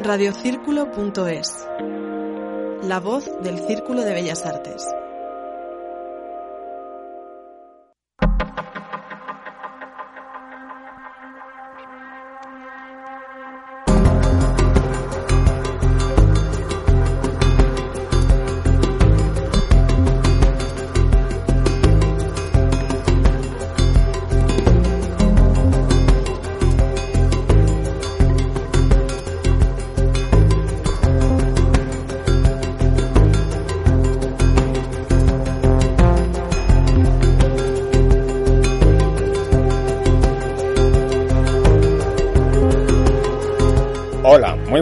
Radiocírculo.es La voz del Círculo de Bellas Artes.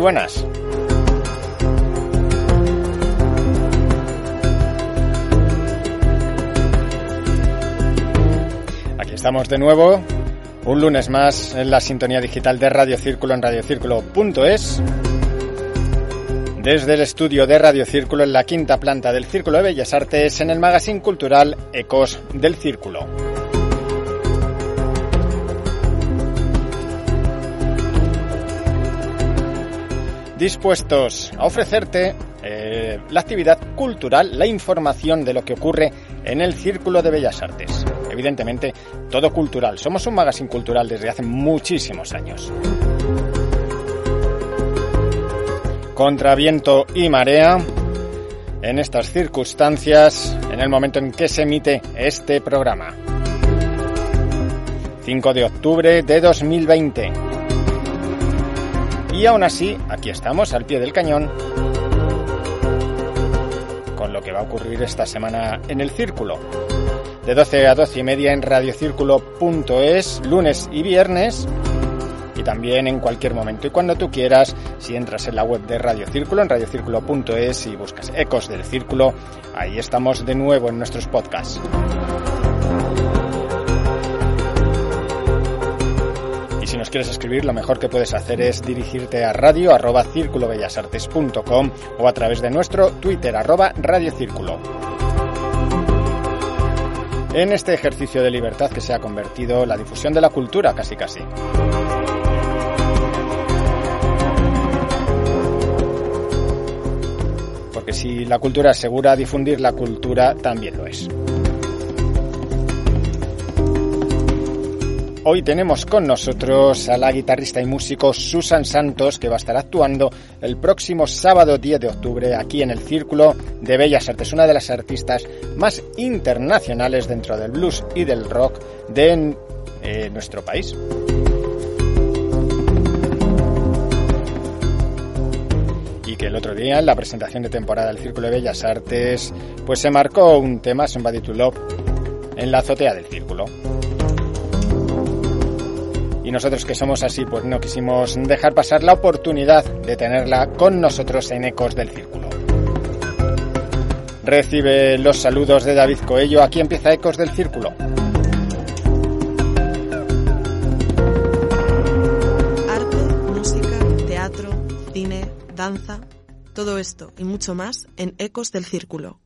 Buenas. Aquí estamos de nuevo, un lunes más en la sintonía digital de Radio Círculo en radiocírculo.es. Desde el estudio de Radio Círculo en la quinta planta del Círculo de Bellas Artes en el magazine cultural Ecos del Círculo. Dispuestos a ofrecerte eh, la actividad cultural, la información de lo que ocurre en el Círculo de Bellas Artes. Evidentemente, todo cultural. Somos un magazine cultural desde hace muchísimos años. Contra viento y marea, en estas circunstancias, en el momento en que se emite este programa. 5 de octubre de 2020. Y aún así, aquí estamos al pie del cañón con lo que va a ocurrir esta semana en el Círculo. De 12 a 12 y media en radiocírculo.es, lunes y viernes. Y también en cualquier momento y cuando tú quieras, si entras en la web de Radio Círculo, en radiocírculo.es y buscas Ecos del Círculo, ahí estamos de nuevo en nuestros podcasts. Nos quieres escribir, lo mejor que puedes hacer es dirigirte a radio arroba círculobellasartes.com o a través de nuestro Twitter arroba radiocírculo. En este ejercicio de libertad que se ha convertido la difusión de la cultura casi casi. Porque si la cultura asegura difundir la cultura, también lo es. Hoy tenemos con nosotros a la guitarrista y músico Susan Santos, que va a estar actuando el próximo sábado 10 de octubre aquí en el Círculo de Bellas Artes, una de las artistas más internacionales dentro del blues y del rock de eh, nuestro país. Y que el otro día, en la presentación de temporada del Círculo de Bellas Artes, pues se marcó un tema, Somebody to Love, en la azotea del Círculo. Y nosotros que somos así, pues no quisimos dejar pasar la oportunidad de tenerla con nosotros en Ecos del Círculo. Recibe los saludos de David Coello. Aquí empieza Ecos del Círculo. Arte, música, teatro, cine, danza, todo esto y mucho más en Ecos del Círculo.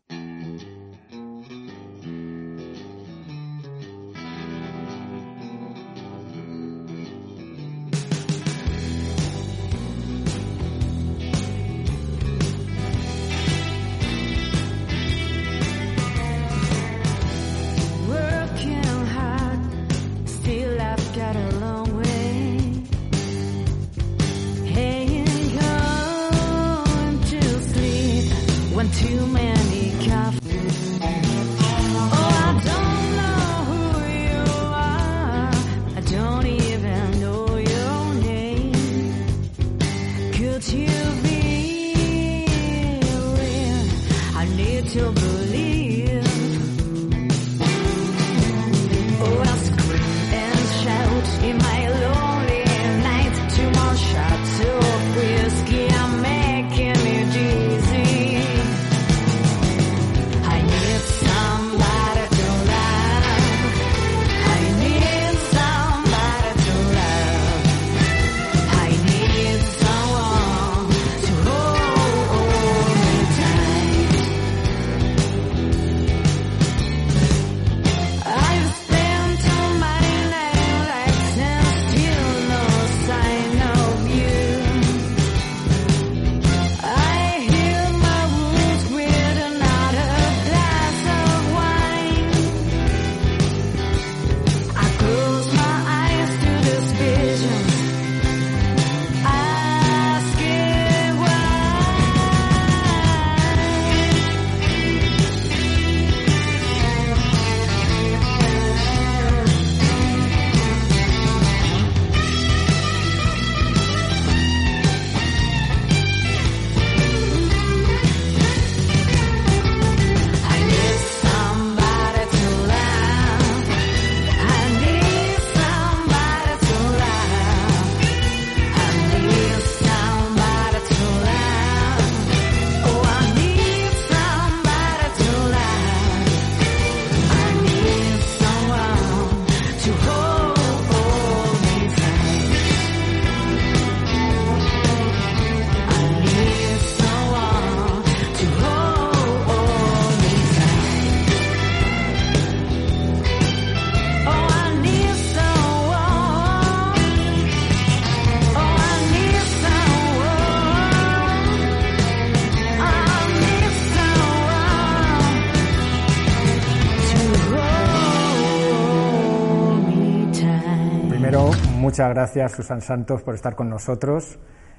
Muchas gracias, Susan Santos, por estar con nosotros.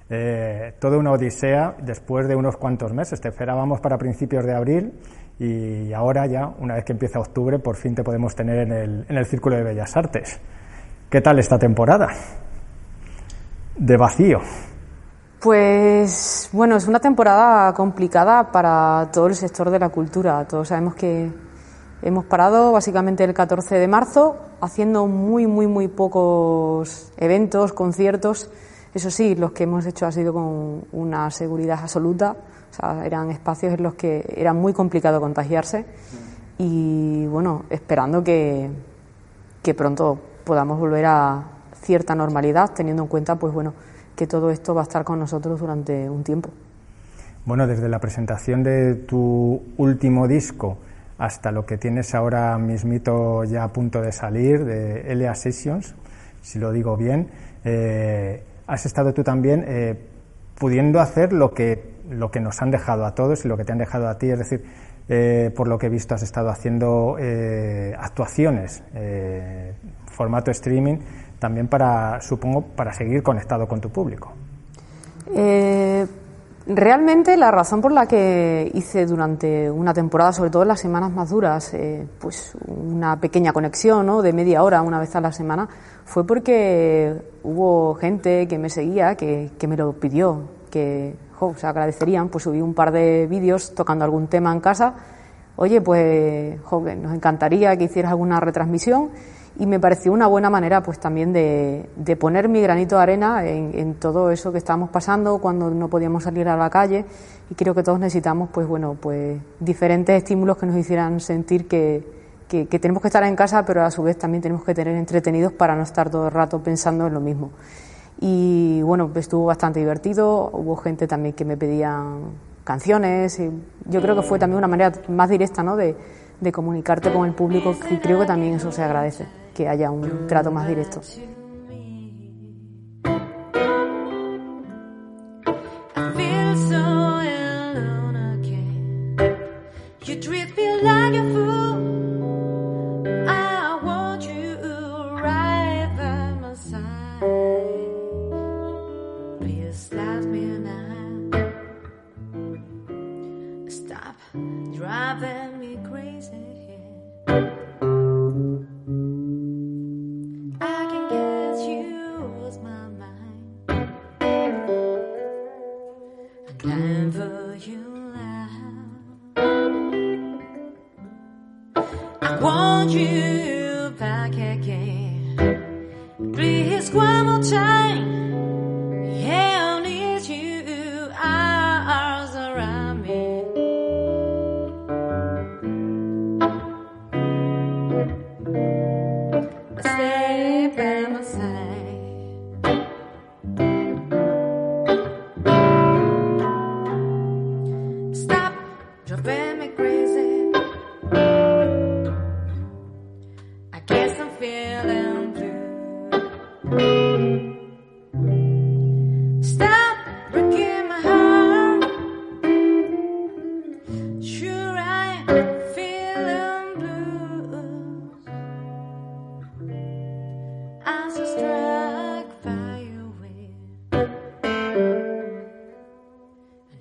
Eh, toda una odisea después de unos cuantos meses. Te esperábamos para principios de abril y ahora ya, una vez que empieza octubre, por fin te podemos tener en el, en el Círculo de Bellas Artes. ¿Qué tal esta temporada? De vacío. Pues bueno, es una temporada complicada para todo el sector de la cultura. Todos sabemos que hemos parado básicamente el 14 de marzo, haciendo muy, muy, muy pocos eventos, conciertos. Eso sí, los que hemos hecho ha sido con una seguridad absoluta. O sea, eran espacios en los que era muy complicado contagiarse. Y bueno, esperando que, que pronto podamos volver a cierta normalidad, teniendo en cuenta, pues bueno, que todo esto va a estar con nosotros durante un tiempo. Bueno, desde la presentación de tu último disco hasta lo que tienes ahora mismito ya a punto de salir, de Elia Sessions, si lo digo bien, eh, has estado tú también eh, pudiendo hacer lo que, lo que nos han dejado a todos y lo que te han dejado a ti, es decir, eh, por lo que he visto has estado haciendo actuaciones, formato streaming, también para, supongo, para seguir conectado con tu público. Realmente la razón por la que hice durante una temporada, sobre todo en las semanas más duras, eh, pues una pequeña conexión ¿no? de media hora una vez a la semana, fue porque hubo gente que me seguía, que, que me lo pidió, que se agradecerían, pues subí un par de vídeos tocando algún tema en casa. Oye, pues nos encantaría que hicieras alguna retransmisión y me pareció una buena manera pues también de, de poner mi granito de arena en, todo eso que estábamos pasando cuando no podíamos salir a la calle. Y creo que todos necesitamos pues bueno pues diferentes estímulos que nos hicieran sentir que, que, tenemos que estar en casa pero a su vez también tenemos que tener entretenidos para no estar todo el rato pensando en lo mismo. Y bueno estuvo bastante divertido. Hubo gente también que me pedía canciones y yo creo que fue también una manera más directa ¿no? de, de comunicarte con el público y creo que también eso se agradece que haya un trato más directo. You I want you.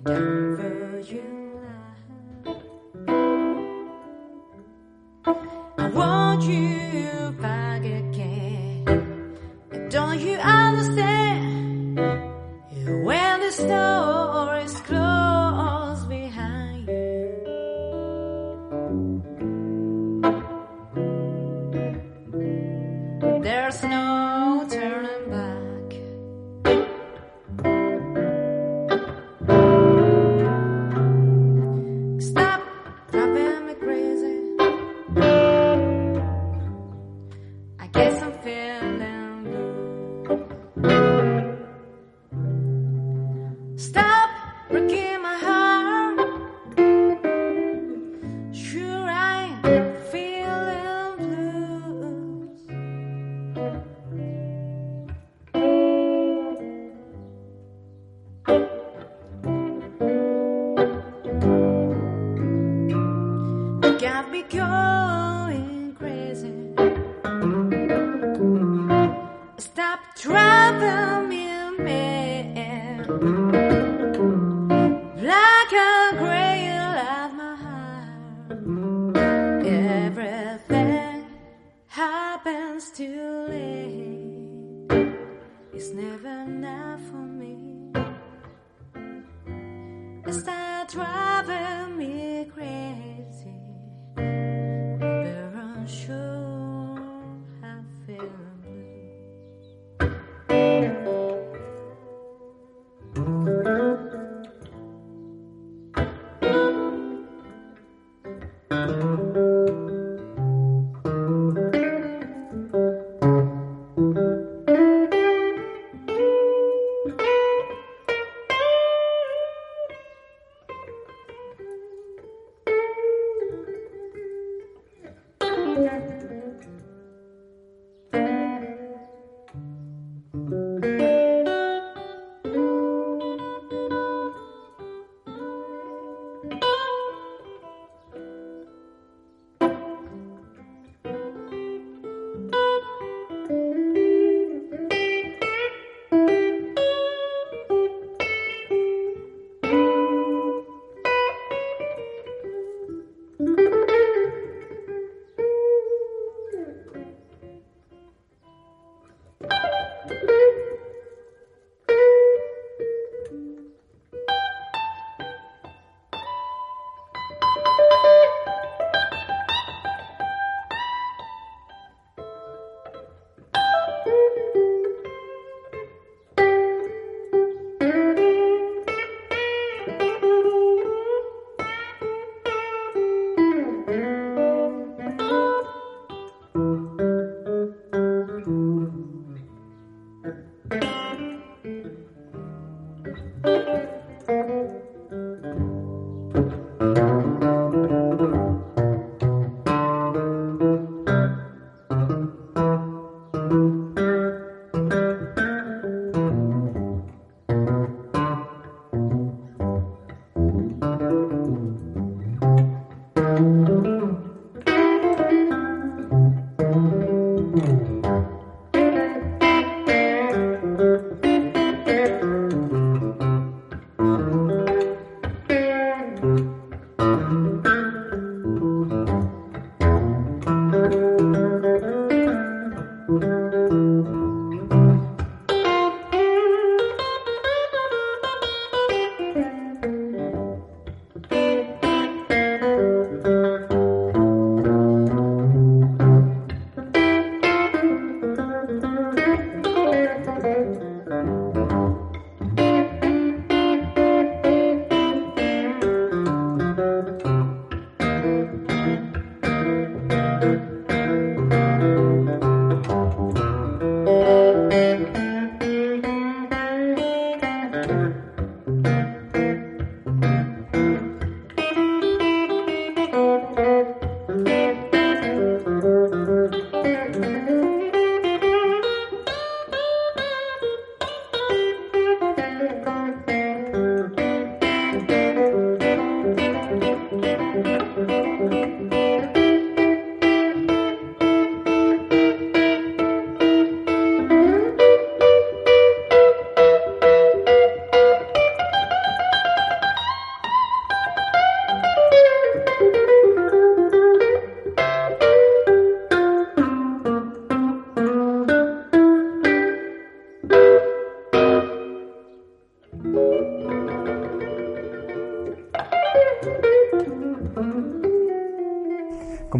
I want you back again. Don't you understand?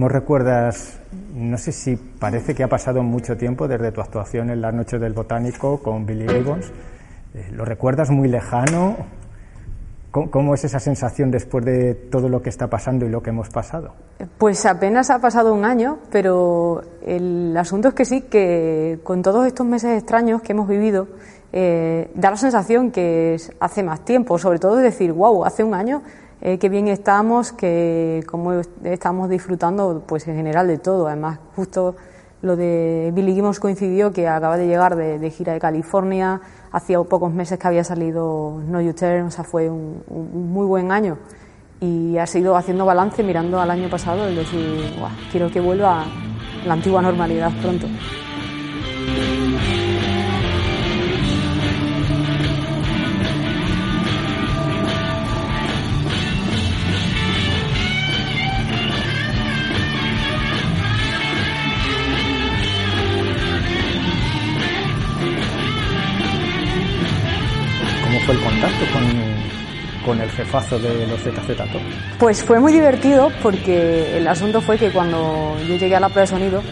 Recuerdas, no sé si parece que ha pasado mucho tiempo desde tu actuación en las noches del botánico con Billy Gibbons, eh, ¿lo recuerdas muy lejano? ¿Cómo, es esa sensación después de todo lo que está pasando y lo que hemos pasado? Pues apenas ha pasado un año, pero el asunto es que sí, que con todos estos meses extraños que hemos vivido, eh, da la sensación que hace más tiempo, sobre todo de decir, wow, hace un año eh, qué bien estamos, que cómo estamos disfrutando, pues en general de todo. Además, justo lo de Billy Gibbons coincidió que acaba de llegar de, gira de California, hacía pocos meses que había salido No You Turn, o sea, fue un, muy buen año. Y ha seguido haciendo balance mirando al año pasado, es decir, quiero que vuelva la antigua normalidad pronto. De los ZZ Top? Pues fue muy divertido porque el asunto fue que cuando yo llegué a la prueba de sonido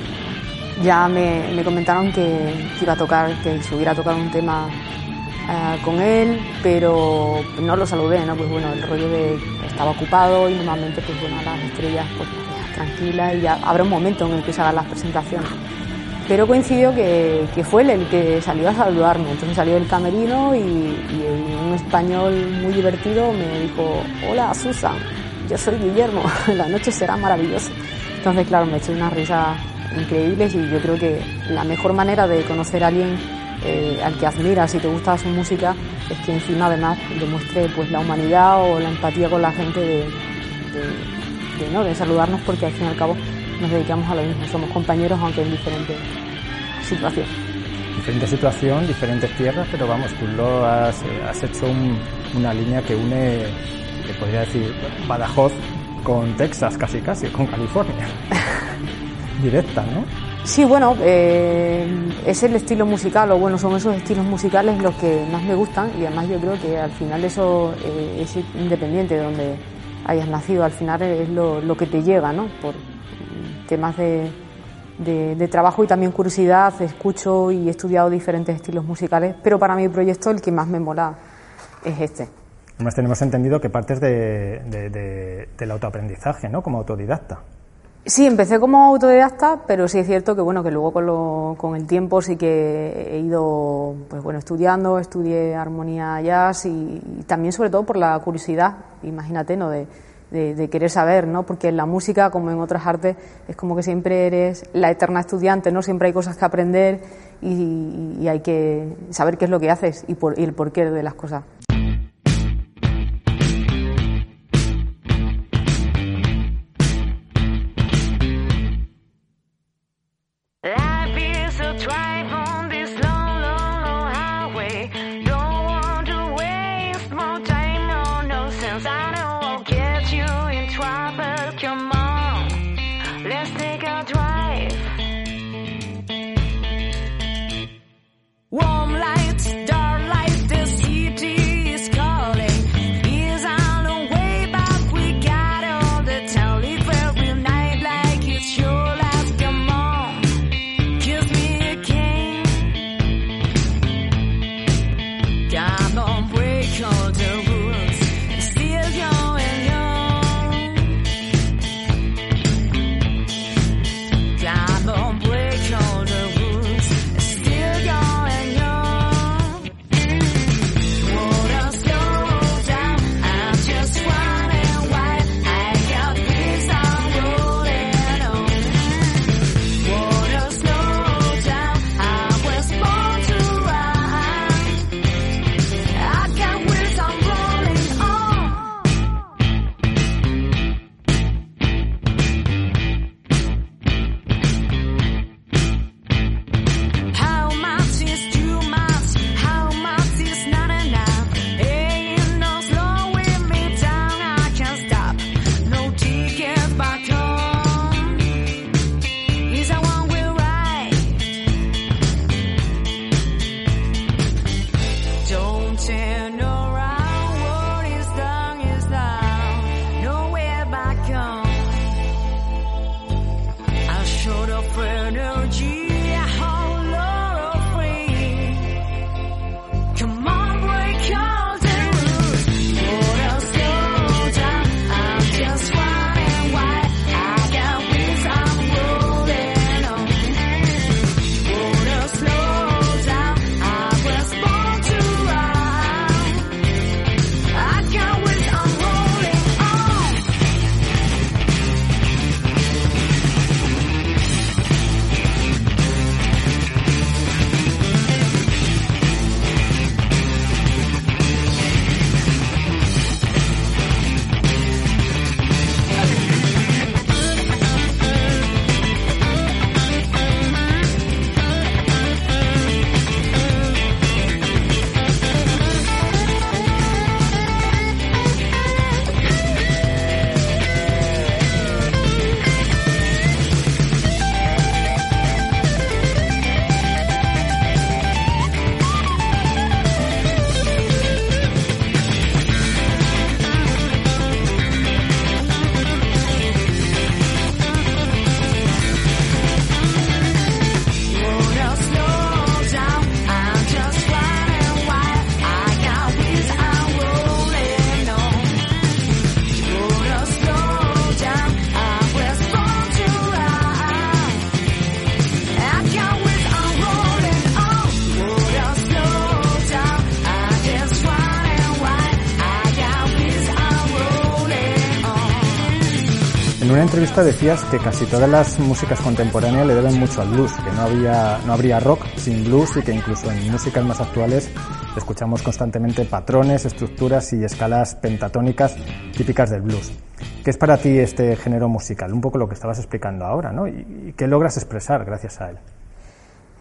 ya me, comentaron que, iba a tocar, que se hubiera tocado un tema eh, con él, pero no lo saludé, ¿no? Pues bueno, el rollo de estaba ocupado y normalmente pues bueno, las estrellas pues tranquila y ya habrá un momento en el que se hagan las presentaciones. Pero coincidió que, fue él el que salió a saludarme. Entonces salió del camerino y, un español muy divertido me dijo, hola Susan, yo soy Guillermo, la noche será maravillosa. Entonces claro, me eché unas risas increíbles y yo creo que la mejor manera de conocer a alguien eh, al que admiras y te gusta su música es que encima además demuestre pues la humanidad o la empatía con la gente de, ¿no? de saludarnos porque al fin y al cabo nos dedicamos a lo mismo, somos compañeros aunque en diferentes situaciones. Diferente situación, diferentes tierras, pero vamos, tú lo has, has hecho una línea que une, que podría decir, Badajoz con Texas casi casi, con California. Directa, ¿no? Sí, bueno, eh, es el estilo musical, o bueno, son esos estilos musicales los que más me gustan y además yo creo que al final eso eh, es independiente de donde hayas nacido, al final es lo, que te llega, ¿no? Por temas de, de, trabajo y también curiosidad, escucho y he estudiado diferentes estilos musicales, pero para mi proyecto el que más me mola es este. Además tenemos entendido que partes de, del autoaprendizaje, ¿no? Como autodidacta. Sí, empecé como autodidacta, pero sí es cierto que bueno que luego con, con el tiempo sí que he ido pues bueno estudiando, estudié armonía jazz y, también sobre todo por la curiosidad, imagínate, ¿no? De, de, querer saber, ¿no? Porque en la música, como en otras artes, es como que siempre eres la eterna estudiante, ¿no? Siempre hay cosas que aprender y, y hay que saber qué es lo que haces y, por, y el porqué de las cosas. Entrevista decías que casi todas las músicas contemporáneas le deben mucho al blues, que no, había, no habría rock sin blues y que incluso en músicas más actuales escuchamos constantemente patrones, estructuras y escalas pentatónicas típicas del blues. ¿Qué es para ti este género musical? Un poco lo que estabas explicando ahora, ¿no? ¿Y qué logras expresar gracias a él?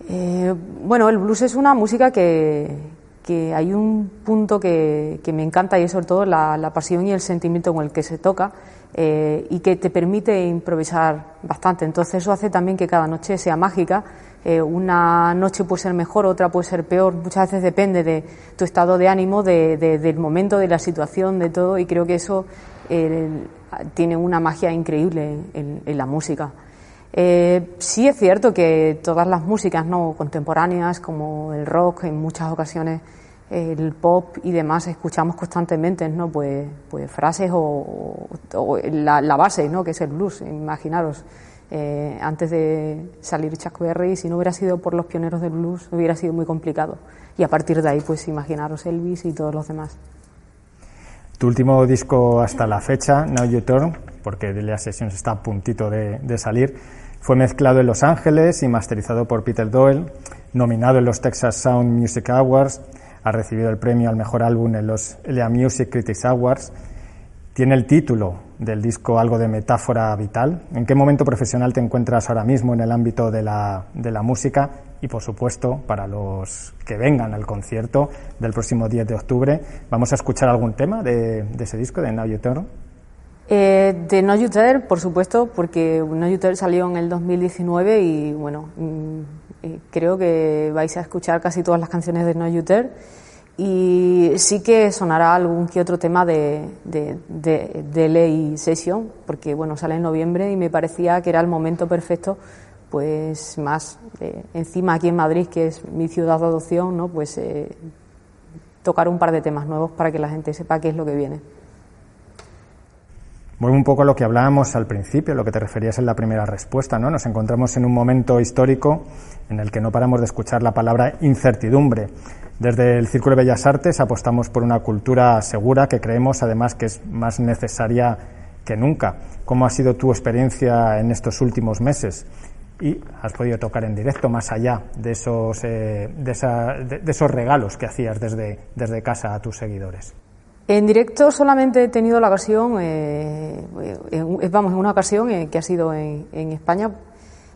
Eh, bueno, el blues es una música que, que hay un punto que, que, me encanta y es sobre todo la, pasión y el sentimiento con el que se toca eh, y que te permite improvisar bastante. Entonces eso hace también que cada noche sea mágica. Eh, una noche puede ser mejor, otra puede ser peor. Muchas veces depende de tu estado de ánimo, de, de, del momento, de la situación, de todo. Y creo que eso eh, tiene una magia increíble en la música. Eh, sí es cierto que todas las músicas no contemporáneas, como el rock, en muchas ocasiones el pop y demás escuchamos constantemente, ¿no? Pues, pues frases o, o la, la, base, ¿no? Que es el blues. Imaginaros, eh, antes de salir Chuck Berry, si no hubiera sido por los pioneros del blues, hubiera sido muy complicado. Y a partir de ahí, pues imaginaros Elvis y todos los demás. Tu último disco hasta la fecha, Now You Turn, porque The Last Sessions está a puntito de, de salir, fue mezclado en Los Ángeles y masterizado por Peter Doyle, nominado en los Texas Sound Music Awards, ha recibido el premio al mejor álbum en los LA Music Critics Awards. Tiene el título del disco algo de metáfora vital. ¿En qué momento profesional te encuentras ahora mismo en el ámbito de la, de la música? Y por supuesto, para los que vengan al concierto del próximo 10 de octubre, ¿vamos a escuchar algún tema de, de ese disco, de Now You Turn? Eh, de No Dare, por supuesto, porque No Dare salió en el 2019 y bueno, eh, creo que vais a escuchar casi todas las canciones de No Dare y sí que sonará algún que otro tema de, de, de, de Ley Session, porque bueno, sale en noviembre y me parecía que era el momento perfecto, pues más eh, encima aquí en Madrid, que es mi ciudad de adopción, ¿no? pues tocar un par de temas nuevos para que la gente sepa qué es lo que viene. Vuelvo un poco a lo que hablábamos al principio, lo que te referías en la primera respuesta, ¿no? Nos encontramos en un momento histórico en el que no paramos de escuchar la palabra incertidumbre. Desde el Círculo de Bellas Artes apostamos por una cultura segura que creemos además que es más necesaria que nunca. ¿Cómo ha sido tu experiencia en estos últimos meses? Y has podido tocar en directo más allá de esos, eh, regalos que hacías desde casa a tus seguidores. En directo solamente he tenido la ocasión, eh, eh, vamos, en una ocasión eh, que ha sido en, en España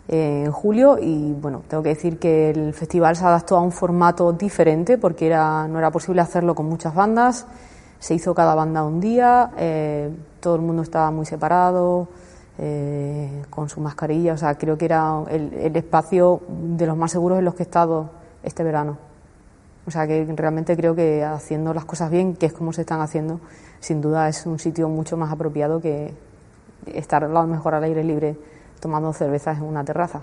eh, en julio y bueno, tengo que decir que el festival se adaptó a un formato diferente porque era, no era posible hacerlo con muchas bandas, se hizo cada banda un día, eh, todo el mundo estaba muy separado, con su mascarilla, o sea, creo que era el, el espacio de los más seguros en los que he estado este verano. O sea que realmente creo que haciendo las cosas bien, que es como se están haciendo, sin duda es un sitio mucho más apropiado que estar a lo mejor al aire libre tomando cervezas en una terraza.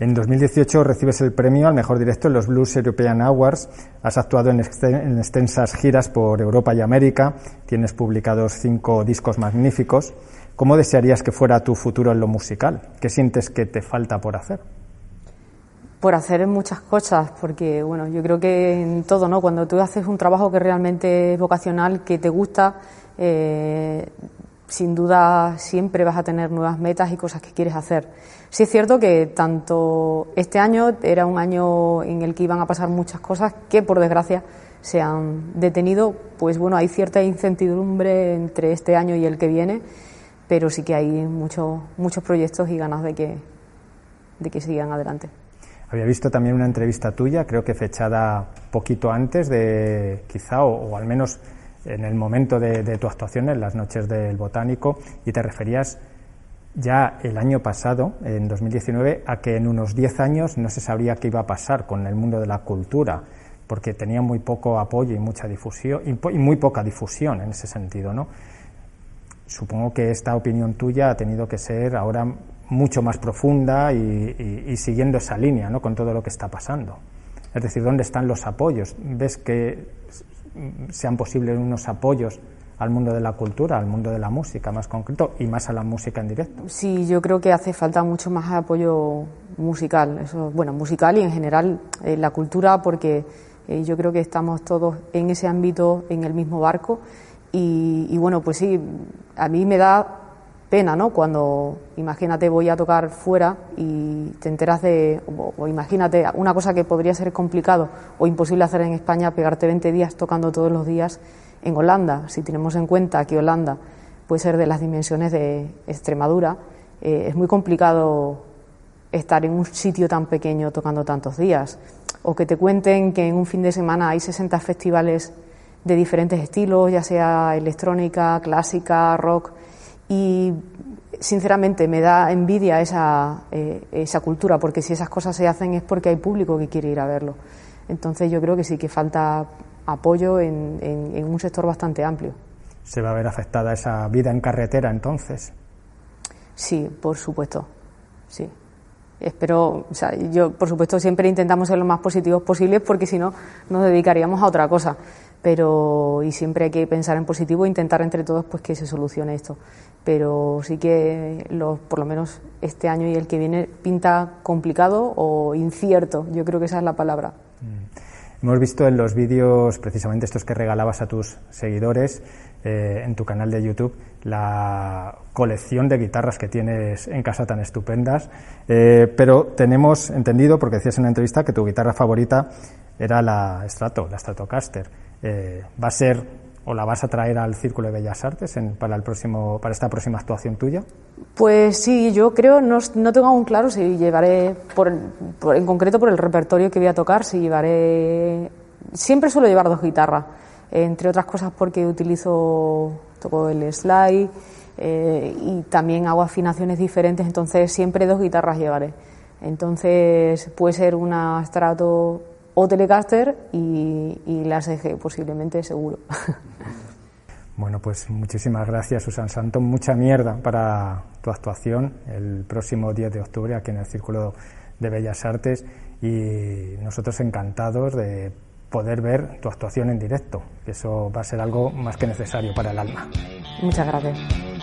En 2018 recibes el premio al mejor directo en los Blues European Awards. Has actuado en, en extensas giras por Europa y América. Tienes publicados cinco discos magníficos. ¿Cómo desearías que fuera tu futuro en lo musical? ¿Qué sientes que te falta por hacer? Por hacer muchas cosas, porque bueno, yo creo que en todo, ¿no? Cuando tú haces un trabajo que realmente es vocacional, que te gusta, eh, sin duda siempre vas a tener nuevas metas y cosas que quieres hacer. Sí es cierto que tanto este año era un año en el que iban a pasar muchas cosas que por desgracia se han detenido, pues bueno, hay cierta incertidumbre entre este año y el que viene, pero sí que hay muchos muchos proyectos y ganas de que de que sigan adelante. Había visto también una entrevista tuya, creo que fechada poquito antes de, quizá, o, al menos en el momento de, tu actuación en las noches del Botánico, y te referías ya el año pasado, en 2019, a que en unos 10 años no se sabría qué iba a pasar con el mundo de la cultura, porque tenía muy poco apoyo y mucha difusión, y muy poca difusión en ese sentido, ¿no? Supongo que esta opinión tuya ha tenido que ser ahora mucho más profunda y, siguiendo esa línea ¿no? con todo lo que está pasando. Es decir, ¿dónde están los apoyos? ¿Ves que sean posibles unos apoyos al mundo de la cultura, al mundo de la música más concreto y más a la música en directo? Sí, yo creo que hace falta mucho más apoyo musical, eso, bueno, musical y en general eh, la cultura, porque eh, yo creo que estamos todos en ese ámbito, en el mismo barco Y, bueno, pues sí, a mí me da pena, ¿no? Cuando, imagínate, voy a tocar fuera y te enteras de, o, imagínate, una cosa que podría ser complicado o imposible hacer en España, pegarte 20 días tocando todos los días en Holanda. Si tenemos en cuenta que Holanda puede ser de las dimensiones de Extremadura, eh, es muy complicado estar en un sitio tan pequeño tocando tantos días. O que te cuenten que en un fin de semana hay 60 festivales de diferentes estilos, ya sea electrónica, clásica, rock. Y sinceramente me da envidia esa, eh, esa cultura, porque si esas cosas se hacen es porque hay público que quiere ir a verlo. Entonces yo creo que sí que falta apoyo en, en un sector bastante amplio. ¿Se va a ver afectada esa vida en carretera entonces? Sí, por supuesto. Sí. Espero, o sea, yo por supuesto siempre intentamos ser lo más positivos posibles porque si no nos dedicaríamos a otra cosa. Pero y siempre hay que pensar en positivo e intentar entre todos pues que se solucione esto. Pero sí que los, por lo menos este año y el que viene pinta complicado o incierto. Yo creo que esa es la palabra. Mm. Hemos visto en los vídeos, precisamente estos que regalabas a tus seguidores, eh, en tu canal de YouTube la colección de guitarras que tienes en casa tan estupendas, eh, pero tenemos entendido, porque decías en una entrevista, que tu guitarra favorita era la Strato, la Stratocaster. Eh, ¿Va a ser o la vas a traer al Círculo de Bellas Artes para, el próximo, para esta próxima actuación tuya? Pues sí, yo creo, no, no tengo aún claro si llevaré, por, en concreto por el repertorio que voy a tocar, si llevaré... Siempre suelo llevar dos guitarras entre otras cosas porque utilizo, toco el slide eh, y también hago afinaciones diferentes, entonces siempre dos guitarras llevaré. Entonces puede ser una Strato o Telecaster y, y las eje posiblemente seguro. Bueno, pues muchísimas gracias, Susan Santo. Mucha mierda para tu actuación el próximo 10 de octubre aquí en el Círculo de Bellas Artes y nosotros encantados de poder ver tu actuación en directo. Eso va a ser algo más que necesario para el alma. Muchas gracias.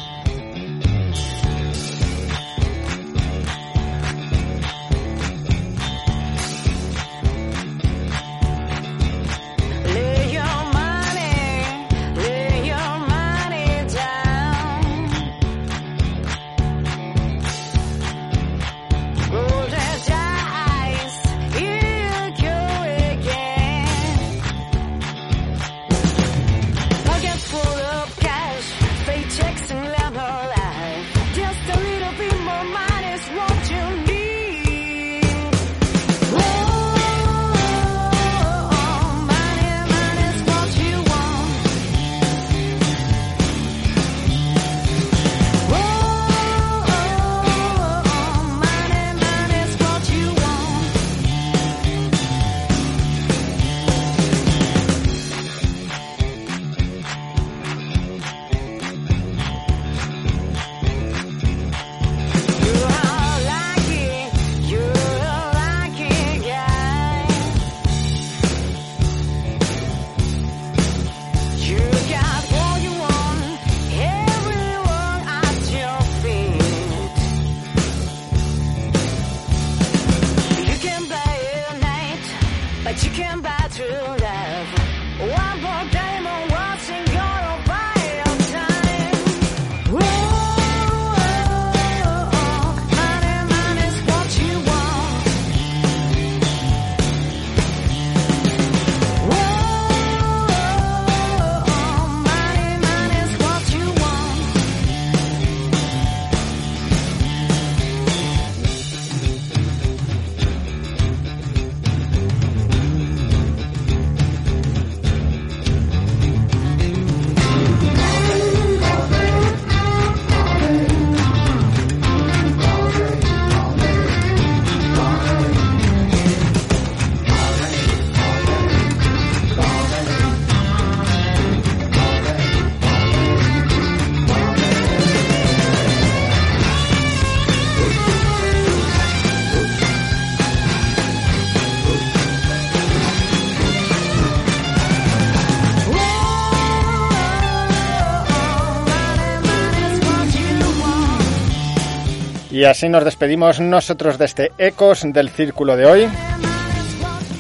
Y así nos despedimos nosotros de este Ecos del Círculo de hoy,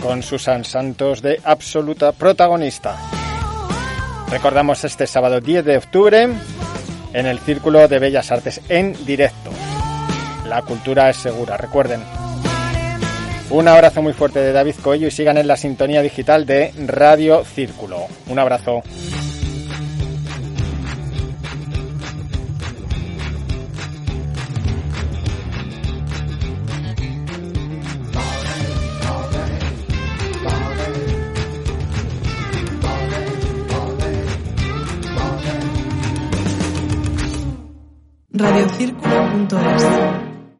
con Susan Santos de absoluta protagonista. Recordamos este sábado 10 de octubre en el Círculo de Bellas Artes en directo. La cultura es segura, recuerden. Un abrazo muy fuerte de David Coello y sigan en la sintonía digital de Radio Círculo. Un abrazo.